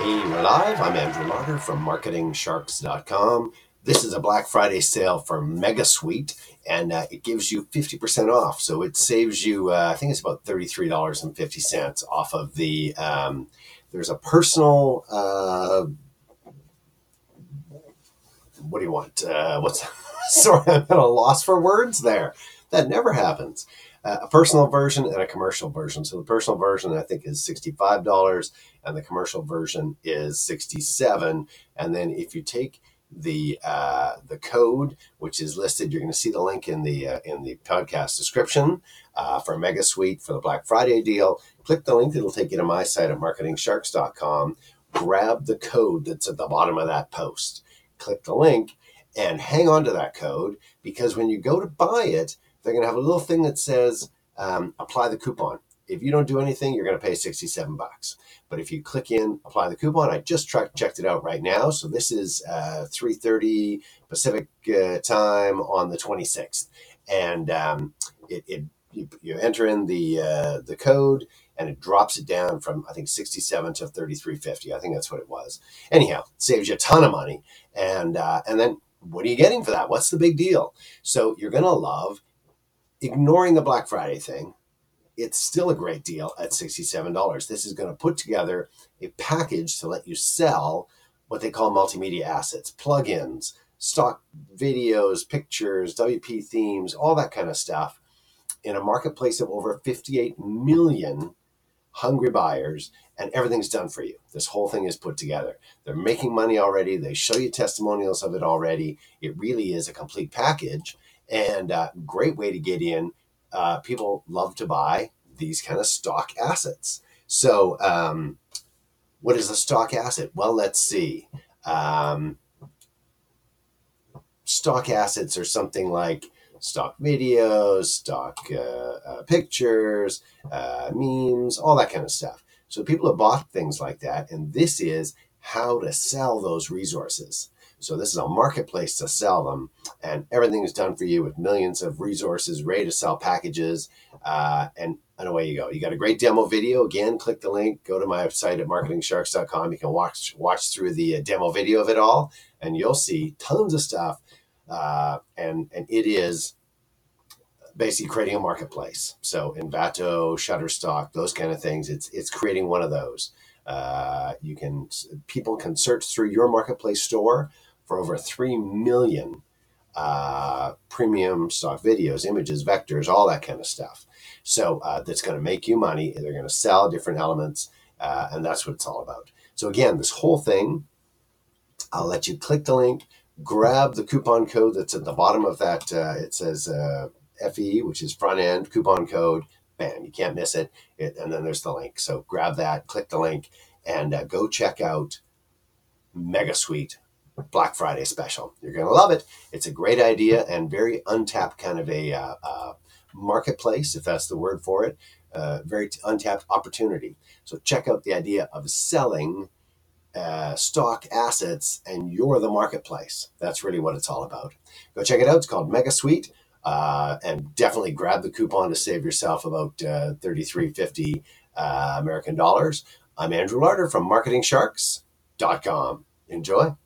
Hey, we're live. I'm Andrew Lauder from MarketingSharks.com. This is a Black Friday sale for Mega Suite, and uh, it gives you 50% off. So it saves you, uh, I think it's about $33.50 off of the. Um, there's a personal. Uh, what do you want? Uh, what's sorry, I'm at a loss for words there. That never happens uh, a personal version and a commercial version. So the personal version I think is sixty-five dollars, and the commercial version is sixty-seven. And then if you take the uh, the code, which is listed, you're going to see the link in the uh, in the podcast description uh, for Mega Suite for the Black Friday deal. Click the link; it'll take you to my site at marketingsharks.com. Grab the code that's at the bottom of that post. Click the link and hang on to that code because when you go to buy it they're going to have a little thing that says um, apply the coupon. If you don't do anything, you're going to pay 67 bucks. But if you click in, apply the coupon, I just checked it out right now. So this is uh, 3.30 Pacific uh, time on the 26th. And um, it, it you, you, enter in the uh, the code and it drops it down from I think 67 to 33.50. I think that's what it was. Anyhow, saves you a ton of money. And uh, and then what are you getting for that? What's the big deal? So you're to love ignoring the Black Friday thing, it's still a great deal at $67. This is going to put together a package to let you sell what they call multimedia assets, plugins, stock videos, pictures, WP themes, all that kind of stuff in a marketplace of over 58 million hungry buyers and everything's done for you. This whole thing is put together. They're making money already. They show you testimonials of it already. It really is a complete package and uh, great way to get in. Uh, people love to buy these kind of stock assets. So, um, what is a stock asset? Well, let's see. Um, stock assets are something like stock videos, stock uh, uh, pictures, uh, memes, all that kind of stuff. So people have bought things like that, and this is how to sell those resources. So this is a marketplace to sell them, and everything is done for you with millions of resources ready to sell packages, uh, and and away you go. You got a great demo video. Again, click the link. Go to my website at marketingsharks.com. You can watch watch through the uh, demo video of it all, and you'll see tons of stuff. Uh, and and it is basically creating a marketplace. So Envato, Shutterstock, those kind of things. It's it's creating one of those. Uh, you can people can search through your marketplace store for over 3 million uh, premium stock videos, images, vectors, all that kind of stuff. So uh, that's going to make you money. They're going to sell different elements, uh, and that's what it's all about. So again, this whole thing, I'll let you click the link, grab the coupon code that's at the bottom of that. Uh, it says uh, FE, which is front end coupon code. Bam, you can't miss it. it. And then there's the link. So grab that, click the link, and uh, go check out Mega Suite Black Friday special. You're going to love it. It's a great idea and very untapped kind of a uh, uh, marketplace, if that's the word for it. Uh, very t- untapped opportunity. So check out the idea of selling uh, stock assets and you're the marketplace. That's really what it's all about. Go check it out. It's called Mega Suite. Uh, and definitely grab the coupon to save yourself about uh, 33.50 uh, American dollars. I'm Andrew Lauder from MarketingSharks.com. Enjoy.